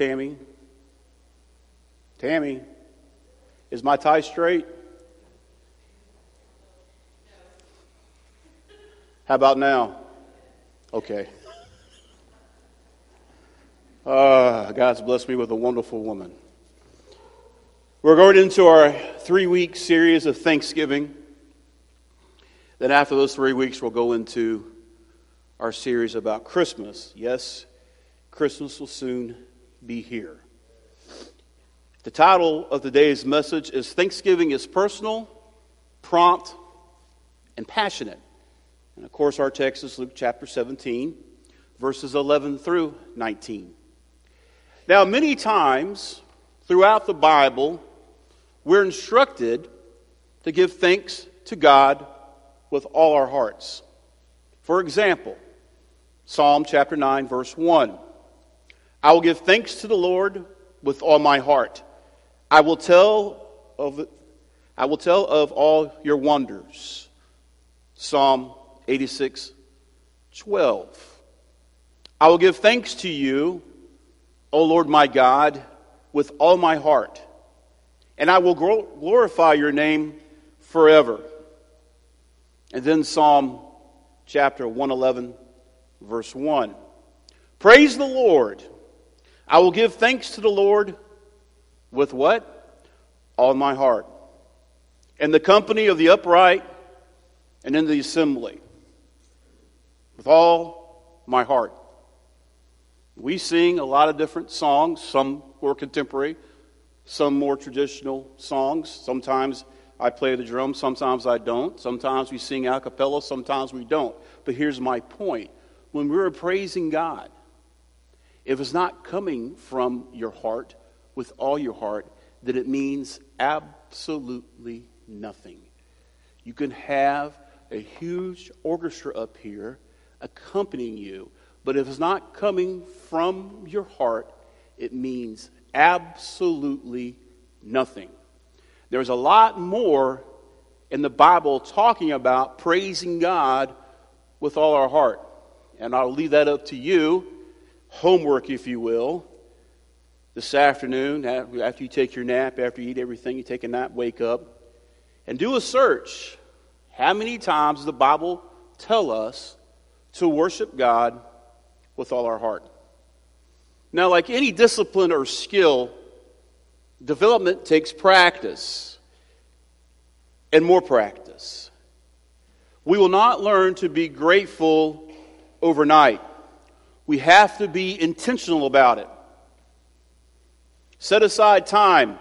Tammy? Tammy, is my tie straight? How about now? Okay. Uh, God's blessed me with a wonderful woman. We're going into our three week series of Thanksgiving. Then, after those three weeks, we'll go into our series about Christmas. Yes, Christmas will soon be here. The title of today's message is Thanksgiving is Personal, Prompt, and Passionate. And of course, our text is Luke chapter 17, verses 11 through 19. Now, many times throughout the Bible, we're instructed to give thanks to God with all our hearts. For example, Psalm chapter 9, verse 1 I will give thanks to the Lord with all my heart. I will tell of, I will tell of all your wonders. Psalm 86, 12. I will give thanks to you, O Lord my God, with all my heart, and I will glorify your name forever. And then Psalm chapter 111, verse 1. Praise the Lord. I will give thanks to the Lord with what? All my heart. In the company of the upright and in the assembly. With all my heart. We sing a lot of different songs, some more contemporary, some more traditional songs. Sometimes I play the drum, sometimes I don't. Sometimes we sing a cappella, sometimes we don't. But here's my point. When we're praising God, if it's not coming from your heart with all your heart, then it means absolutely nothing. You can have a huge orchestra up here accompanying you, but if it's not coming from your heart, it means absolutely nothing. There's a lot more in the Bible talking about praising God with all our heart. And I'll leave that up to you homework, if you will, this afternoon, after you take your nap, after you eat everything, you take a nap, wake up, and do a search. How many times does the Bible tell us to worship God with all our heart? Now, like any discipline or skill, development takes practice and more practice. We will not learn to be grateful overnight. We have to be intentional about it. Set aside time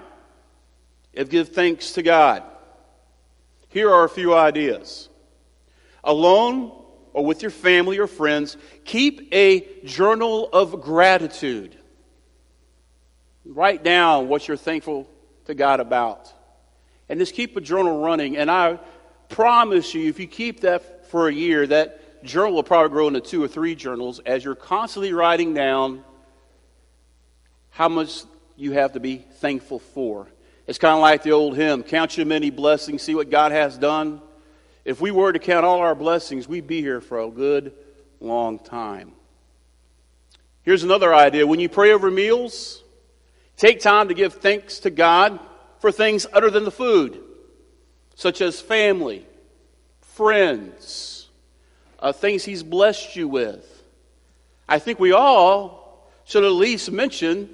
and give thanks to God. Here are a few ideas. Alone or with your family or friends, keep a journal of gratitude. Write down what you're thankful to God about. And just keep a journal running. And I promise you, if you keep that for a year, that journal will probably grow into two or three journals as you're constantly writing down how much you have to be thankful for. It's kind of like the old hymn Count your many blessings, see what God has done. If we were to count all our blessings, we'd be here for a good long time. Here's another idea when you pray over meals, take time to give thanks to God for things other than the food, such as family, friends, uh, things He's blessed you with. I think we all should at least mention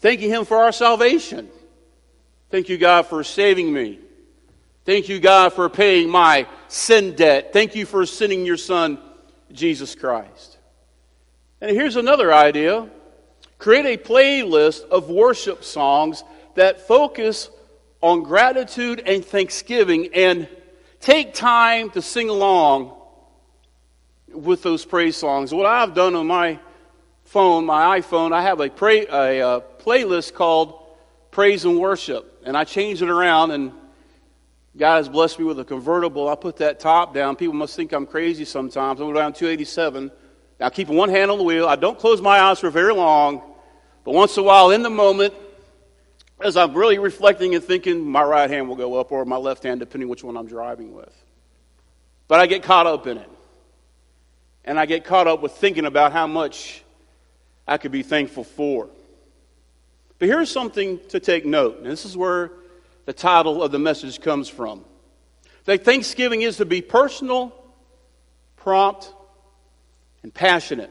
thanking Him for our salvation. Thank you, God, for saving me. Thank you, God, for paying my sin debt. Thank you for sending your Son, Jesus Christ. And here's another idea create a playlist of worship songs that focus on gratitude and thanksgiving and take time to sing along with those praise songs. What I've done on my phone, my iPhone, I have a, pray, a, a playlist called Praise and Worship. And I change it around, and God has blessed me with a convertible. I put that top down. People must think I'm crazy sometimes. I'm around 287. Now, keeping one hand on the wheel. I don't close my eyes for very long, but once in a while, in the moment, as I'm really reflecting and thinking, my right hand will go up or my left hand, depending which one I'm driving with. But I get caught up in it and I get caught up with thinking about how much I could be thankful for. But here's something to take note. And this is where the title of the message comes from. That Thanksgiving is to be personal, prompt, and passionate.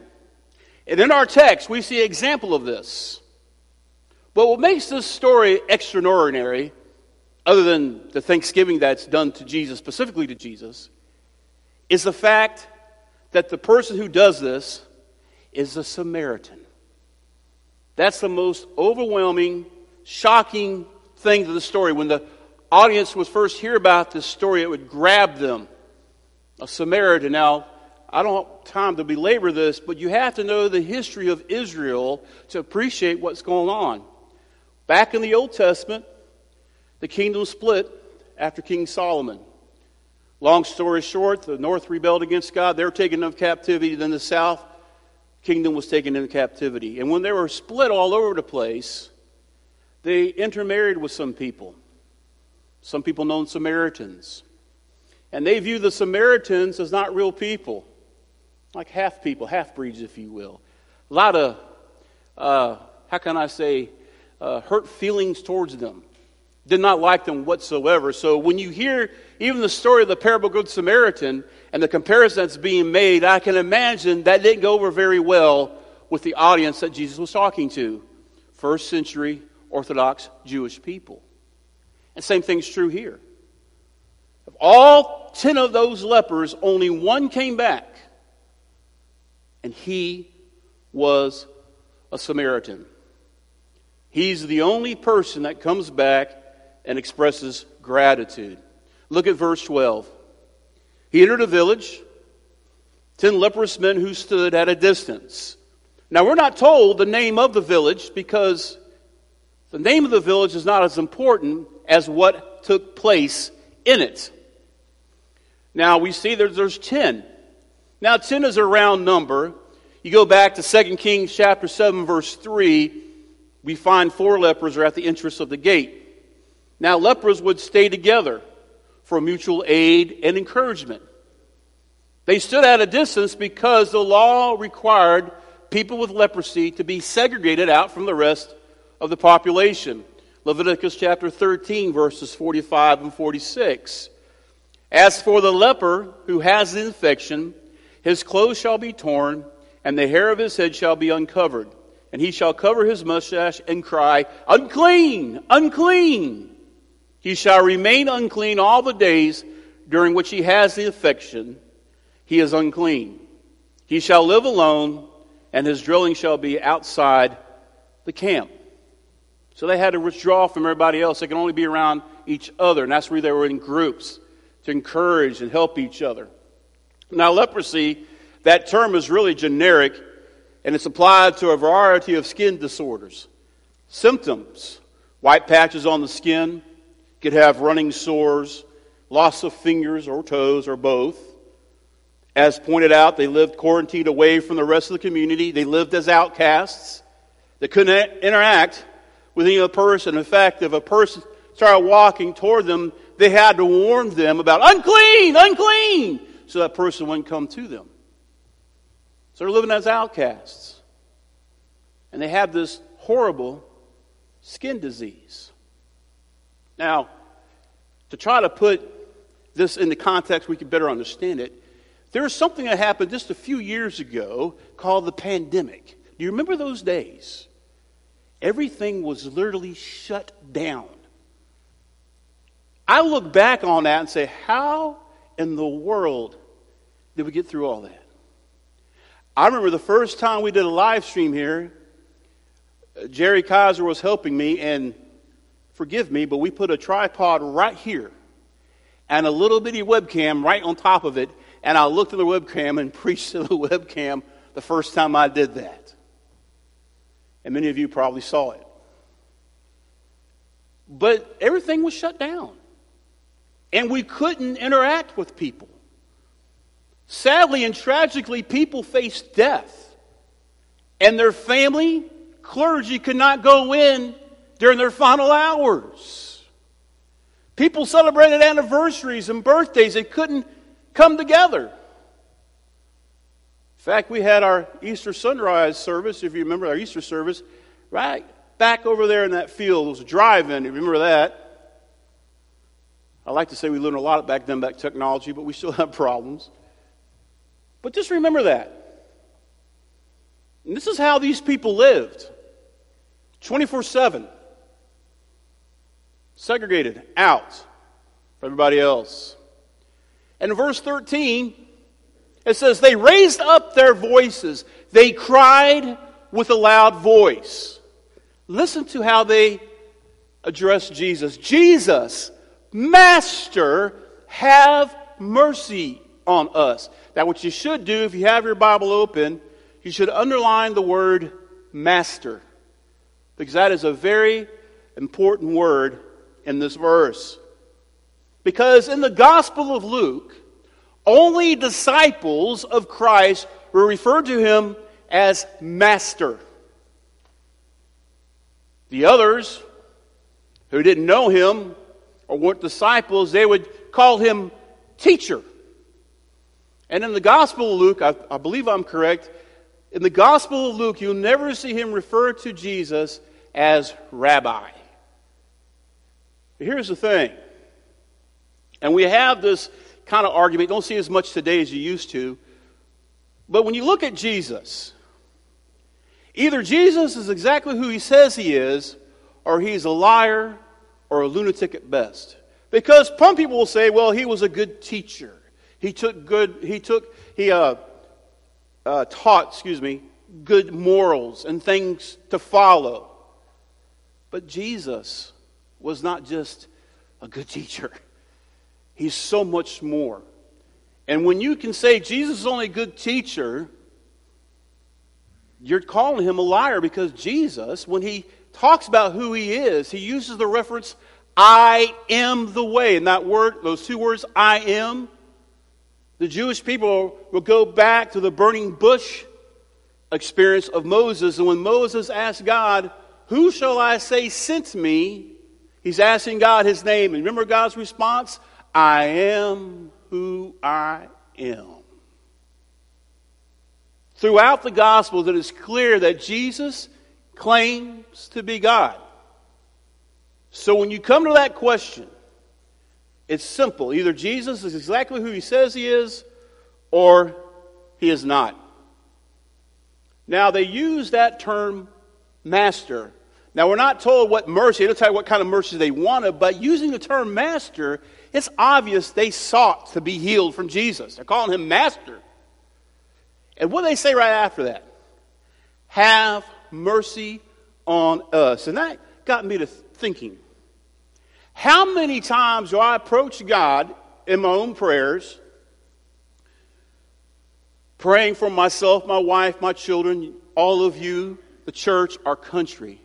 And in our text, we see an example of this. But what makes this story extraordinary, other than the thanksgiving that's done to Jesus, specifically to Jesus, is the fact that the person who does this is a Samaritan. That's the most overwhelming, shocking thing to the story. When the audience was first hear about this story, it would grab them. A Samaritan. Now, I don't have time to belabor this, but you have to know the history of Israel to appreciate what's going on. Back in the Old Testament, the kingdom split after King Solomon. Long story short, the north rebelled against God. They were taken into captivity. Then the south kingdom was taken into captivity. And when they were split all over the place, they intermarried with some people. Some people known Samaritans. And they view the Samaritans as not real people, like half people, half breeds, if you will. A lot of, uh, how can I say, uh, hurt feelings towards them. Did not like them whatsoever. So when you hear even the story of the parable of Good Samaritan and the comparison that's being made, I can imagine that didn't go over very well with the audience that Jesus was talking to. First century Orthodox Jewish people. And same thing's true here. Of all ten of those lepers, only one came back, and he was a Samaritan. He's the only person that comes back and expresses gratitude. Look at verse 12. He entered a village, ten leprous men who stood at a distance. Now, we're not told the name of the village because the name of the village is not as important as what took place in it. Now, we see there's 10. Now, 10 is a round number. You go back to 2 Kings chapter 7, verse 3, we find four lepers are at the entrance of the gate. Now, lepers would stay together for mutual aid and encouragement. They stood at a distance because the law required people with leprosy to be segregated out from the rest of the population. Leviticus chapter 13, verses 45 and 46. As for the leper who has the infection, his clothes shall be torn, and the hair of his head shall be uncovered. And he shall cover his mustache and cry, Unclean! Unclean! He shall remain unclean all the days during which he has the affection. He is unclean. He shall live alone, and his dwelling shall be outside the camp. So they had to withdraw from everybody else. They could only be around each other, and that's where they were in groups to encourage and help each other. Now, leprosy, that term is really generic, and it's applied to a variety of skin disorders. Symptoms white patches on the skin, could have running sores, loss of fingers or toes, or both. As pointed out, they lived quarantined away from the rest of the community. They lived as outcasts. They couldn't interact with any other person. In fact, if a person started walking toward them, they had to warn them about unclean, unclean, so that person wouldn't come to them. So they're living as outcasts. And they have this horrible skin disease. Now, to try to put this in the context we can better understand it, there was something that happened just a few years ago called the pandemic. Do you remember those days? Everything was literally shut down. I look back on that and say, how in the world did we get through all that? I remember the first time we did a live stream here, uh, Jerry Kaiser was helping me, and forgive me, but we put a tripod right here and a little bitty webcam right on top of it. And I looked at the webcam and preached to the webcam the first time I did that. And many of you probably saw it. But everything was shut down. And we couldn't interact with people. Sadly and tragically, people faced death. And their family, clergy, could not go in during their final hours. People celebrated anniversaries and birthdays. They couldn't come together. In fact, we had our Easter sunrise service, if you remember our Easter service, right back over there in that field was driving. If you remember that? I like to say we learned a lot back then about technology, but we still have problems. But just remember that. And this is how these people lived 24 7. Segregated, out from everybody else. And in verse 13, it says, They raised up their voices, they cried with a loud voice. Listen to how they address Jesus Jesus, Master, have mercy on us. Now, what you should do if you have your Bible open, you should underline the word master, because that is a very important word in this verse. Because in the Gospel of Luke, only disciples of Christ were referred to him as master. The others who didn't know him or weren't disciples, they would call him teacher. And in the Gospel of Luke, I, I, believe I'm correct, in the Gospel of Luke, you'll never see him refer to Jesus as rabbi. But here's the thing, and we have this kind of argument, don't see as much today as you used to, but when you look at Jesus, either Jesus is exactly who he says he is, or he's a liar or a lunatic at best. Because some people will say, well, he was a good teacher. He took good, he took, he uh, uh, taught, excuse me, good morals and things to follow. But Jesus was not just a good teacher, he's so much more. And when you can say Jesus is only a good teacher, you're calling him a liar because Jesus, when he talks about who he is, he uses the reference, I am the way. And that word, those two words, I am, the Jewish people will go back to the burning bush experience of Moses. And when Moses asked God, Who shall I say sent me? He's asking God his name. And remember God's response? I am who I am. Throughout the Gospels, it is clear that Jesus claims to be God. So when you come to that question, it's simple. Either Jesus is exactly who he says he is, or he is not. Now, they use that term master. Now, we're not told what mercy, it'll tell you what kind of mercy they wanted, but using the term master, it's obvious they sought to be healed from Jesus. They're calling him master. And what do they say right after that? Have mercy on us. And that got me to thinking how many times do I approach God in my own prayers, praying for myself, my wife, my children, all of you, the church, our country?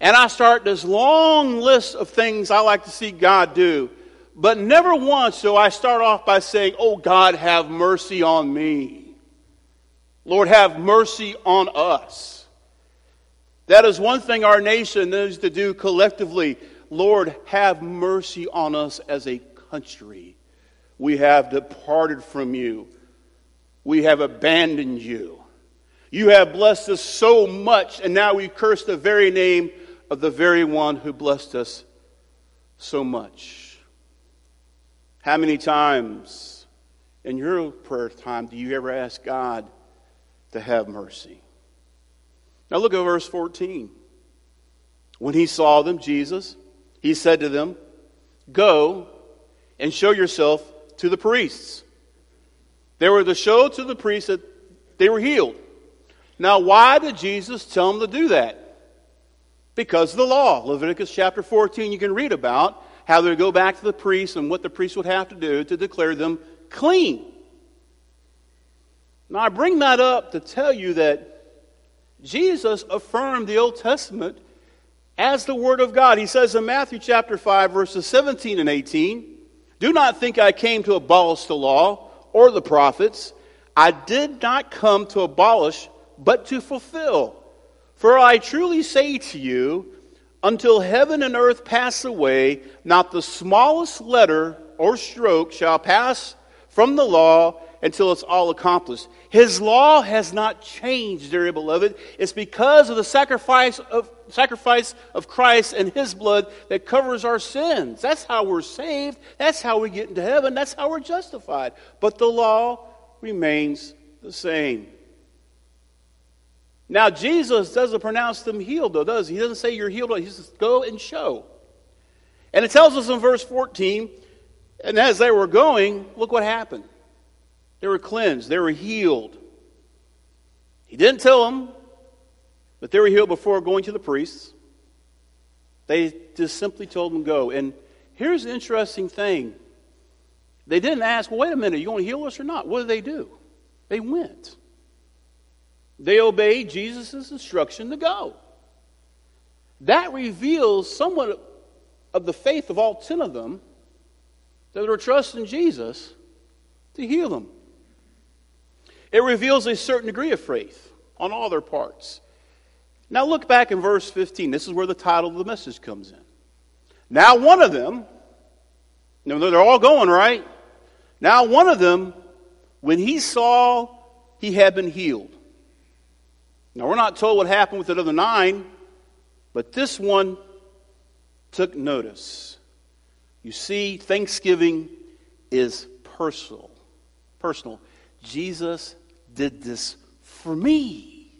And I start this long list of things I like to see God do. But never once do I start off by saying, Oh God, have mercy on me. Lord, have mercy on us. That is one thing our nation needs to do collectively. Lord, have mercy on us as a country. We have departed from you. We have abandoned you. You have blessed us so much, and now we curse the very name of the very one who blessed us so much. How many times in your prayer time do you ever ask God to have mercy? Now look at verse 14. When he saw them, Jesus, he said to them, Go and show yourself to the priests. They were to show to the priests that they were healed. Now, why did Jesus tell them to do that? Because the law. Leviticus chapter 14, you can read about how they would go back to the priests and what the priests would have to do to declare them clean. Now, I bring that up to tell you that Jesus affirmed the Old Testament as the Word of God. He says in Matthew chapter 5, verses 17 and 18, Do not think I came to abolish the law or the prophets. I did not come to abolish, but to fulfill. For I truly say to you, until heaven and earth pass away, not the smallest letter or stroke shall pass from the law until it's all accomplished. His law has not changed, dear beloved. It's because of the sacrifice of, sacrifice of Christ and his blood that covers our sins. That's how we're saved. That's how we get into heaven. That's how we're justified. But the law remains the same. Now, Jesus doesn't pronounce them healed, though, does he? He doesn't say you're healed. He says, go and show. And it tells us in verse 14, and as they were going, look what happened. They were cleansed, they were healed. He didn't tell them that they were healed before going to the priests. They just simply told them go. And here's the interesting thing. They didn't ask, well, wait a minute, you going to heal us or not? What did they do? They went. They obeyed Jesus' instruction to go. That reveals somewhat of the faith of all ten of them that were trusting Jesus to heal them. It reveals a certain degree of faith on all their parts. Now look back in verse 15. This is where the title of the message comes in. Now one of them, no, they're all going, right? Now one of them, when he saw he had been healed, now, we're not told what happened with the other nine, but this one took notice. You see, Thanksgiving is personal. Personal. Jesus did this for me.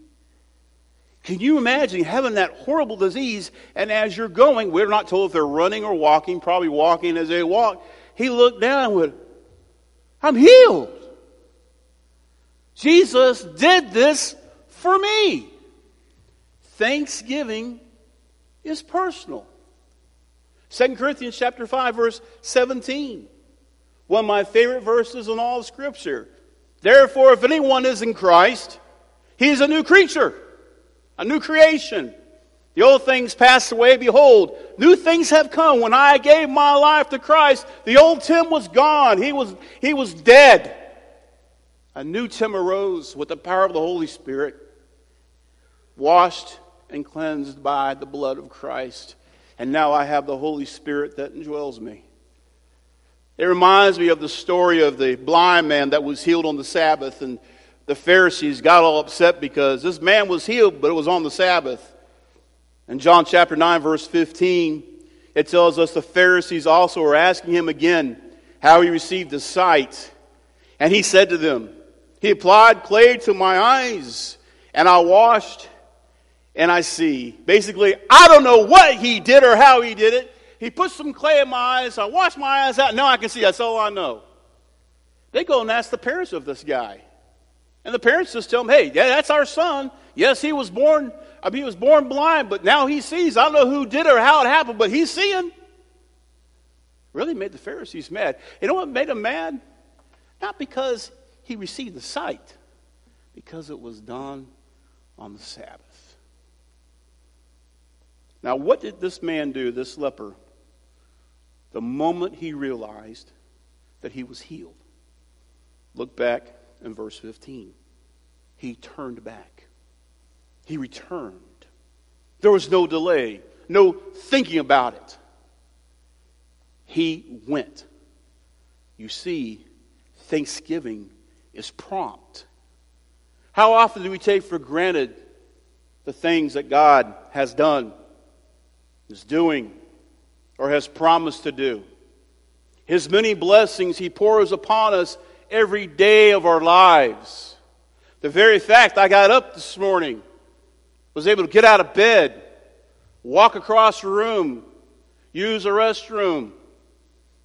Can you imagine having that horrible disease, and as you're going, we're not told if they're running or walking, probably walking as they walk. He looked down and went, I'm healed. Jesus did this for me. Thanksgiving is personal. 2 Corinthians chapter 5 verse 17. One of my favorite verses in all of scripture. Therefore if anyone is in Christ, he is a new creature, a new creation. The old things passed away. Behold, new things have come. When I gave my life to Christ, the old Tim was gone. He was, he was dead. A new Tim arose with the power of the Holy Spirit washed and cleansed by the blood of Christ. And now I have the Holy Spirit that indwells me. It reminds me of the story of the blind man that was healed on the Sabbath, and the Pharisees got all upset because this man was healed, but it was on the Sabbath. In John chapter 9, verse 15, it tells us the Pharisees also were asking him again how he received his sight. And he said to them, He applied clay to my eyes, and I washed, and I see. Basically, I don't know what he did or how he did it. He put some clay in my eyes. I washed my eyes out. Now I can see. That's all I know. They go and ask the parents of this guy. And the parents just tell him, hey, yeah, that's our son. Yes, he was born, I mean, he was born blind, but now he sees. I don't know who did it or how it happened, but he's seeing. Really made the Pharisees mad. You know what made them mad? Not because he received the sight, because it was done on the Sabbath. Now, what did this man do, this leper, the moment he realized that he was healed? Look back in verse 15. He turned back, he returned. There was no delay, no thinking about it. He went. You see, thanksgiving is prompt. How often do we take for granted the things that God has done? Is doing or has promised to do. His many blessings he pours upon us every day of our lives. The very fact I got up this morning, was able to get out of bed, walk across the room, use a restroom,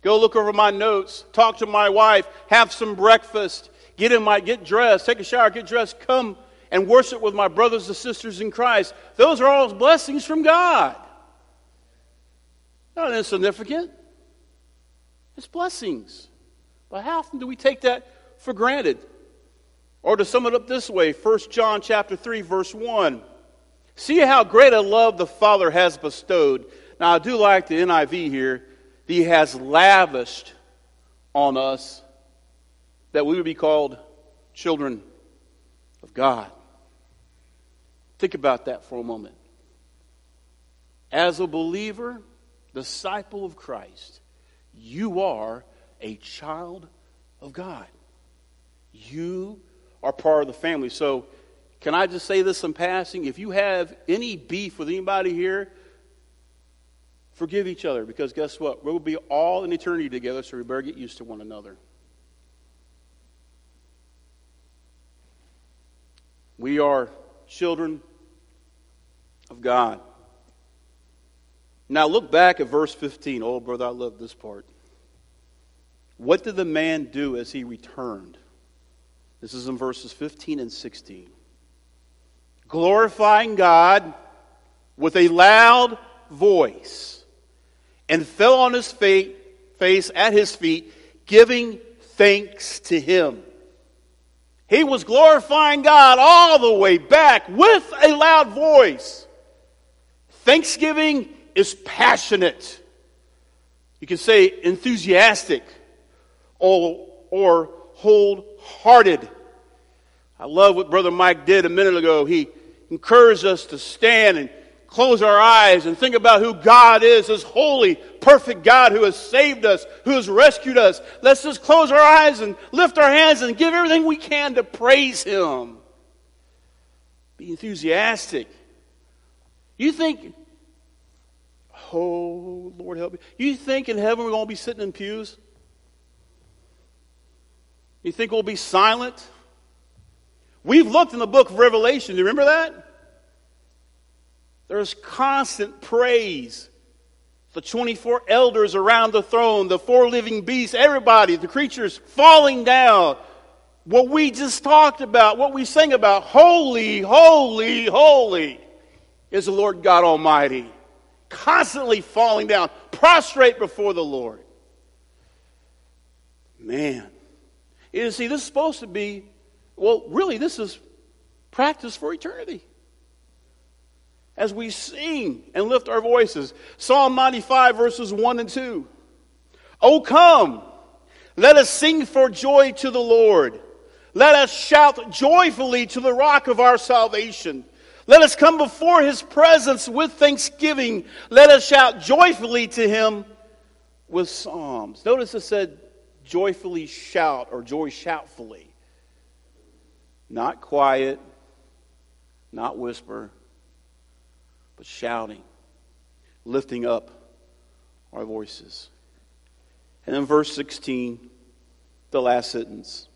go look over my notes, talk to my wife, have some breakfast, get in my get dressed, take a shower, get dressed, come and worship with my brothers and sisters in Christ. Those are all blessings from God. Not insignificant. It's blessings. But how often do we take that for granted? Or to sum it up this way, 1 John chapter 3, verse 1. See how great a love the Father has bestowed. Now I do like the NIV here. He has lavished on us that we would be called children of God. Think about that for a moment. As a believer, disciple of Christ, you are a child of God. You are part of the family. So, can I just say this in passing? If you have any beef with anybody here, forgive each other because guess what? We will be all in eternity together, so we better get used to one another. We are children of God. Now look back at verse 15. Oh, brother, I love this part. What did the man do as he returned? This is in verses 15 and 16. Glorifying God with a loud voice, and fell on his face at his feet, giving thanks to him. He was glorifying God all the way back with a loud voice. Thanksgiving is passionate. You can say enthusiastic or, or wholehearted. I love what Brother Mike did a minute ago. He encouraged us to stand and close our eyes and think about who God is, this holy, perfect God who has saved us, who has rescued us. Let's just close our eyes and lift our hands and give everything we can to praise Him. Be enthusiastic. You think, oh, Lord help me. You think in heaven we're going to be sitting in pews? You think we'll be silent? We've looked in the book of Revelation. Do you remember that? There's constant praise. The 24 elders around the throne, the four living beasts, everybody, the creatures falling down. What we just talked about, what we sang about, holy, holy, holy, is the Lord God Almighty. Constantly falling down, prostrate before the Lord. Man. You see, this is supposed to be, well, really, this is practice for eternity as we sing and lift our voices. Psalm 95, verses 1 and 2. Oh, come, let us sing for joy to the Lord. Let us shout joyfully to the rock of our salvation. Let us come before his presence with thanksgiving. Let us shout joyfully to him with psalms. Notice it said joyfully shout or joy shoutfully. Not quiet, not whisper, but shouting, lifting up our voices. And then verse 16, the last sentence.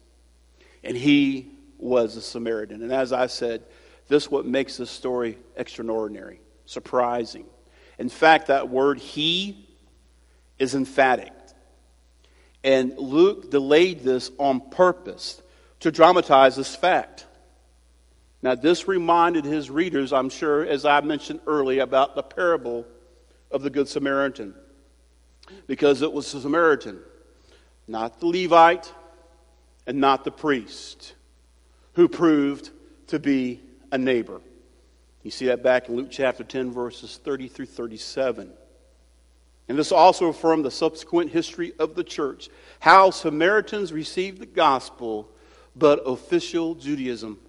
And he was a Samaritan. And as I said, this is what makes this story extraordinary, surprising. In fact, that word he is emphatic. And Luke delayed this on purpose to dramatize this fact. Now, this reminded his readers, I'm sure, as I mentioned earlier, about the parable of the Good Samaritan. Because it was the Samaritan, not the Levite and not the priest, who proved to be a neighbor. You see that back in Luke chapter 10, verses 30 through 37. And this also affirmed the subsequent history of the church how Samaritans received the gospel, but official Judaism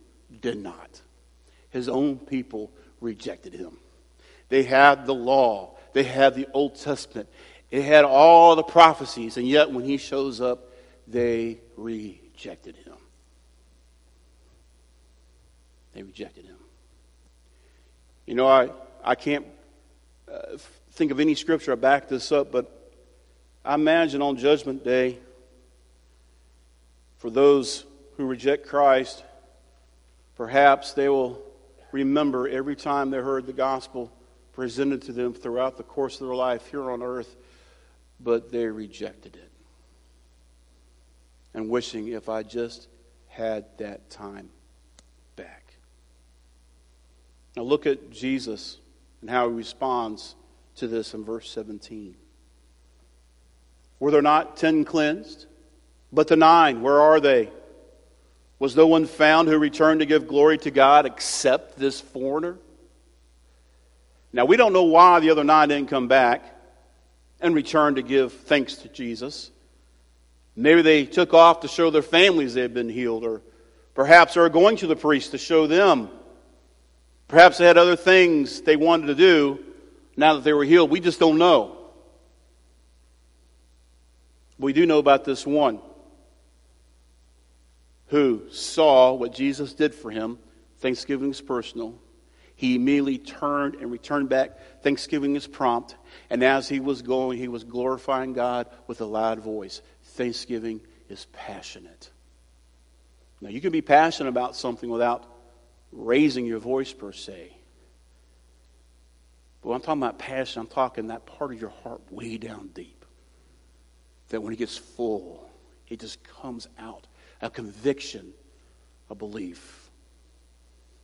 did not. His own people rejected him. They had the law, they had the Old Testament, it had all the prophecies, and yet when he shows up, they rejected him. They rejected him. You know, I, I can't uh, think of any scripture to back this up, but I imagine on Judgment Day, for those who reject Christ, Perhaps they will remember every time they heard the gospel presented to them throughout the course of their life here on earth, but they rejected it. And wishing if I just had that time. Now look at Jesus and how he responds to this in verse 17. Were there not ten cleansed? But the nine, where are they? Was no one found who returned to give glory to God except this foreigner? Now, we don't know why the other nine didn't come back and return to give thanks to Jesus. Maybe they took off to show their families they had been healed, or perhaps they were going to the priest to show them. Perhaps they had other things they wanted to do now that they were healed. We just don't know. We do know about this one who saw what Jesus did for him. Thanksgiving is personal. He immediately turned and returned back. Thanksgiving is prompt. And as he was going, he was glorifying God with a loud voice. Thanksgiving is passionate. Now, you can be passionate about something without raising your voice per se. But when I'm talking about passion, I'm talking that part of your heart way down deep. That when it gets full, it just comes out. A conviction, a belief.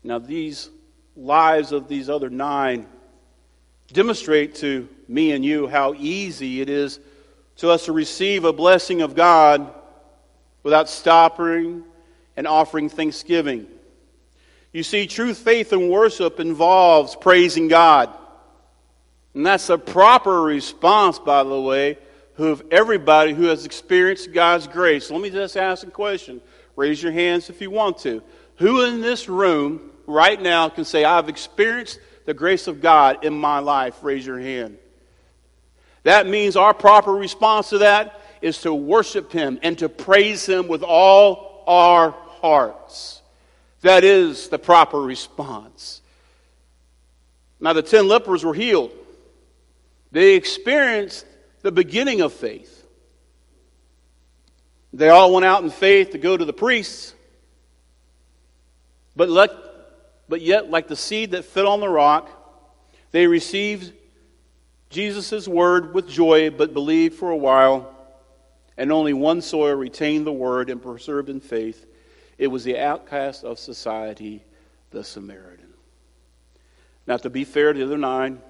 Now, these lives of these other nine demonstrate to me and you how easy it is to us to receive a blessing of God without stopping and offering thanksgiving. You see, true faith and worship involves praising God. And that's a proper response, by the way, of everybody who has experienced God's grace. Let me just ask a question. Raise your hands if you want to. Who in this room right now can say, I've experienced the grace of God in my life? Raise your hand. That means our proper response to that is to worship Him and to praise Him with all our hearts. That is the proper response. Now, the ten lepers were healed. They experienced the beginning of faith. They all went out in faith to go to the priests. But, let, but yet, like the seed that fell on the rock, they received Jesus' word with joy, but believed for a while, and only one soil retained the word and preserved in faith. It was the outcast of society, the Samaritan. Now, to be fair to the other nine,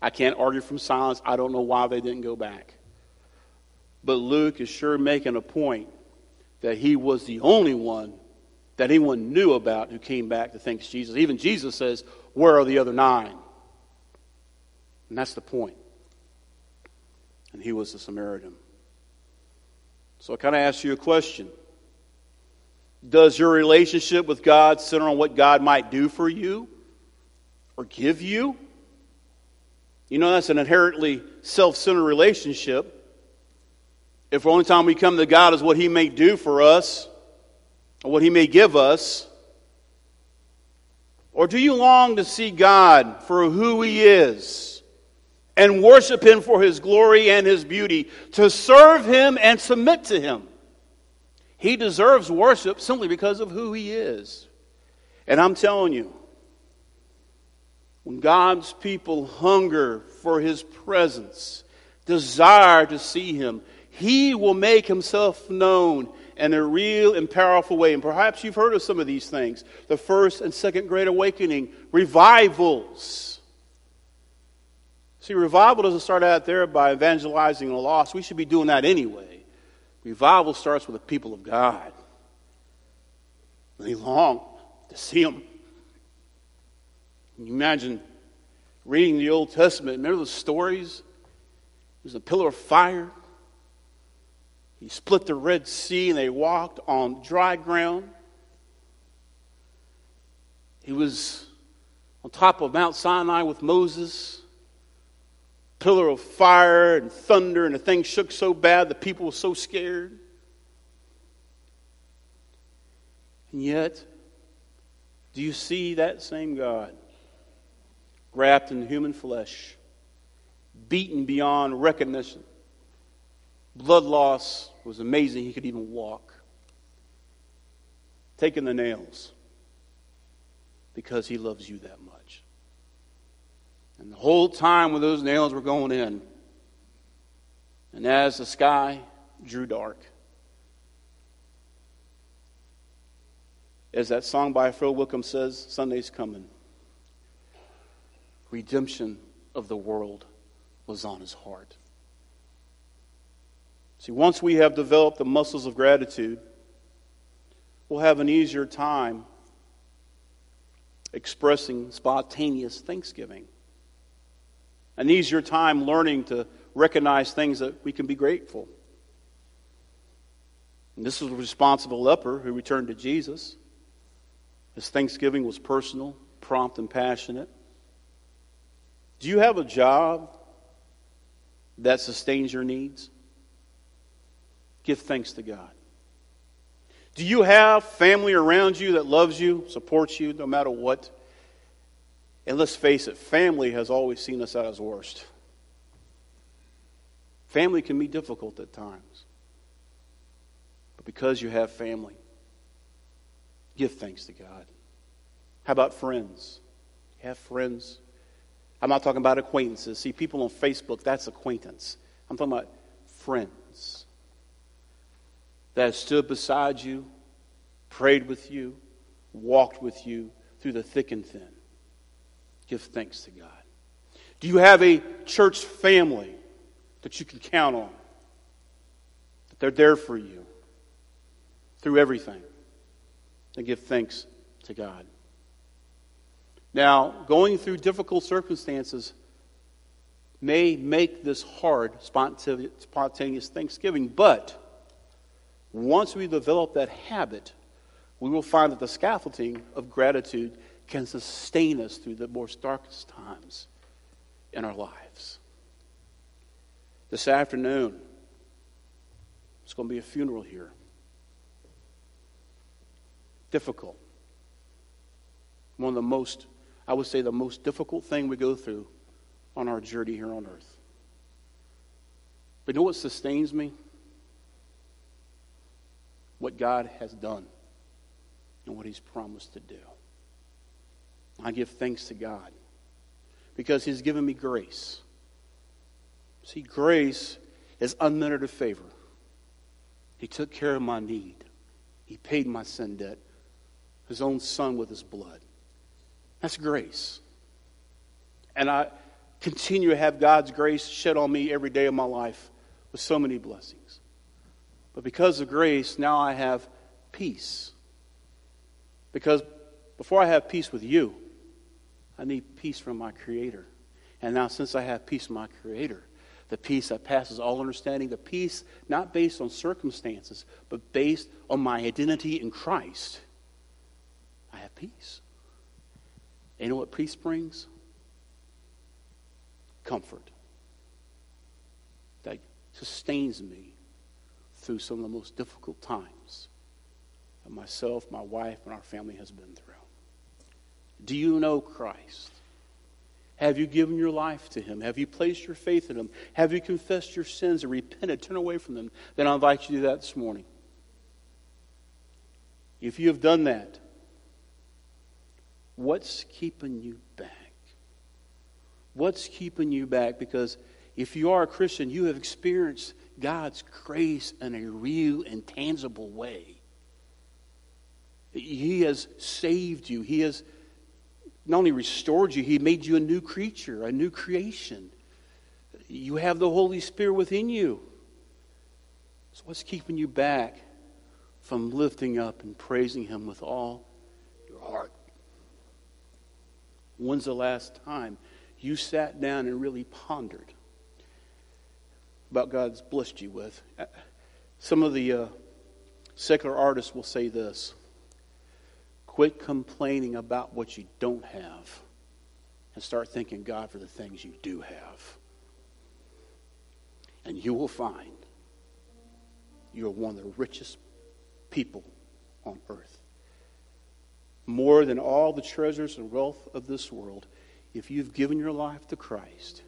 I can't argue from silence. I don't know why they didn't go back. But Luke is sure making a point that he was the only one that anyone knew about who came back to thank Jesus. Even Jesus says, Where are the other nine? And that's the point. And he was the Samaritan. So I kind of ask you a question Does your relationship with God center on what God might do for you or give you? You know, that's an inherently self centered relationship. If the only time we come to God is what He may do for us or what He may give us, or do you long to see God for who He is and worship Him for His glory and His beauty, to serve Him and submit to Him? He deserves worship simply because of who He is. And I'm telling you, when God's people hunger for His presence, desire to see Him, He will make Himself known in a real and powerful way. And perhaps you've heard of some of these things the first and second Great Awakening, revivals. See, revival doesn't start out there by evangelizing the lost. We should be doing that anyway. Revival starts with the people of God. They long to see Him. Can you imagine reading the Old Testament? Remember the stories? There's a pillar of fire. He split the Red Sea and they walked on dry ground. He was on top of Mount Sinai with Moses. Pillar of fire and thunder, and the thing shook so bad the people were so scared. And yet, do you see that same God? wrapped in human flesh, beaten beyond recognition. Blood loss was amazing. He could even walk. Taking the nails because he loves you that much. And the whole time when those nails were going in, and as the sky drew dark, as that song by Phil Wickham says, Sunday's coming redemption of the world was on his heart. See, once we have developed the muscles of gratitude, we'll have an easier time expressing spontaneous thanksgiving. An easier time learning to recognize things that we can be grateful. And this was a leper who returned to Jesus. His thanksgiving was personal, prompt, and passionate. Do you have a job that sustains your needs? Give thanks to God. Do you have family around you that loves you, supports you no matter what? And let's face it, family has always seen us at its worst. Family can be difficult at times. But because you have family, give thanks to God. How about friends? You have friends. I'm not talking about acquaintances. See, people on Facebook, that's acquaintance. I'm talking about friends that stood beside you, prayed with you, walked with you through the thick and thin. Give thanks to God. Do you have a church family that you can count on? That they're there for you through everything? And give thanks to God. Now, going through difficult circumstances may make this hard, spontaneous Thanksgiving, but once we develop that habit, we will find that the scaffolding of gratitude can sustain us through the most darkest times in our lives. This afternoon, it's going to be a funeral here. Difficult. One of the most, I would say, the most difficult thing we go through on our journey here on earth. But you know what sustains me? What God has done and what He's promised to do. I give thanks to God because He's given me grace. See, grace is unmerited favor. He took care of my need, He paid my sin debt, His own Son with His blood. That's grace. And I continue to have God's grace shed on me every day of my life with so many blessings. But because of grace, now I have peace. Because before I have peace with you, I need peace from my Creator. And now, since I have peace from my Creator, the peace that passes all understanding, the peace not based on circumstances, but based on my identity in Christ, I have peace. And you know what peace brings? Comfort. That sustains me through some of the most difficult times that myself, my wife, and our family has been through. Do you know Christ? Have you given your life to Him? Have you placed your faith in Him? Have you confessed your sins and repented, turn away from them? Then I invite you to do that this morning. If you have done that, what's keeping you back? What's keeping you back? Because if you are a Christian, you have experienced God's grace in a real and tangible way. He has saved you. He has not only restored you, He made you a new creature, a new creation. You have the Holy Spirit within you. So, what's keeping you back from lifting up and praising Him with all your heart? When's the last time you sat down and really pondered about God's blessed you with? Some of the uh, secular artists will say this Quit complaining about what you don't have and start thanking God for the things you do have. And you will find you are one of the richest people on earth. More than all the treasures and wealth of this world, if you've given your life to Christ,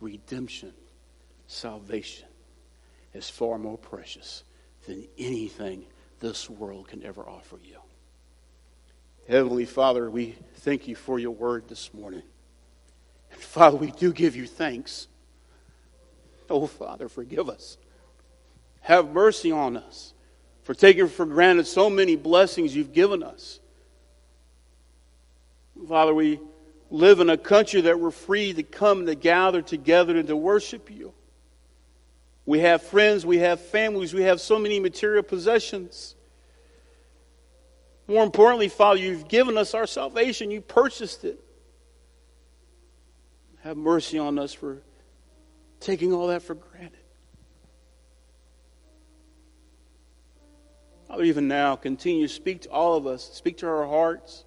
redemption, salvation is far more precious than anything this world can ever offer you. Heavenly Father, we thank you for your word this morning. And Father, we do give you thanks. Oh, Father, forgive us. Have mercy on us for taking for granted so many blessings you've given us. Father, we live in a country that we're free to come to gather together and to worship you. We have friends, we have families, we have so many material possessions. More importantly, Father, you've given us our salvation, you purchased it. Have mercy on us for taking all that for granted. Father, even now, continue to speak to all of us, speak to our hearts,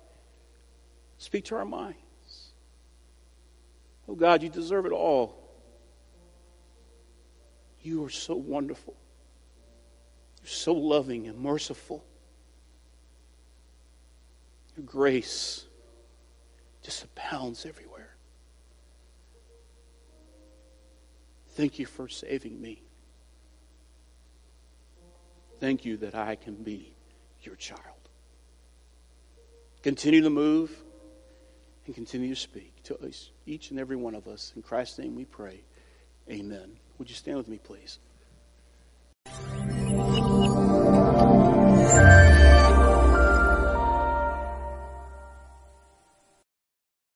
speak to our minds. Oh God, you deserve it all. You are so wonderful. You're so loving and merciful. Your grace just abounds everywhere. Thank you for saving me. Thank you that I can be your child. Continue to move and continue to speak to us, each and every one of us. In Christ's name we pray. Amen. Would you stand with me, please?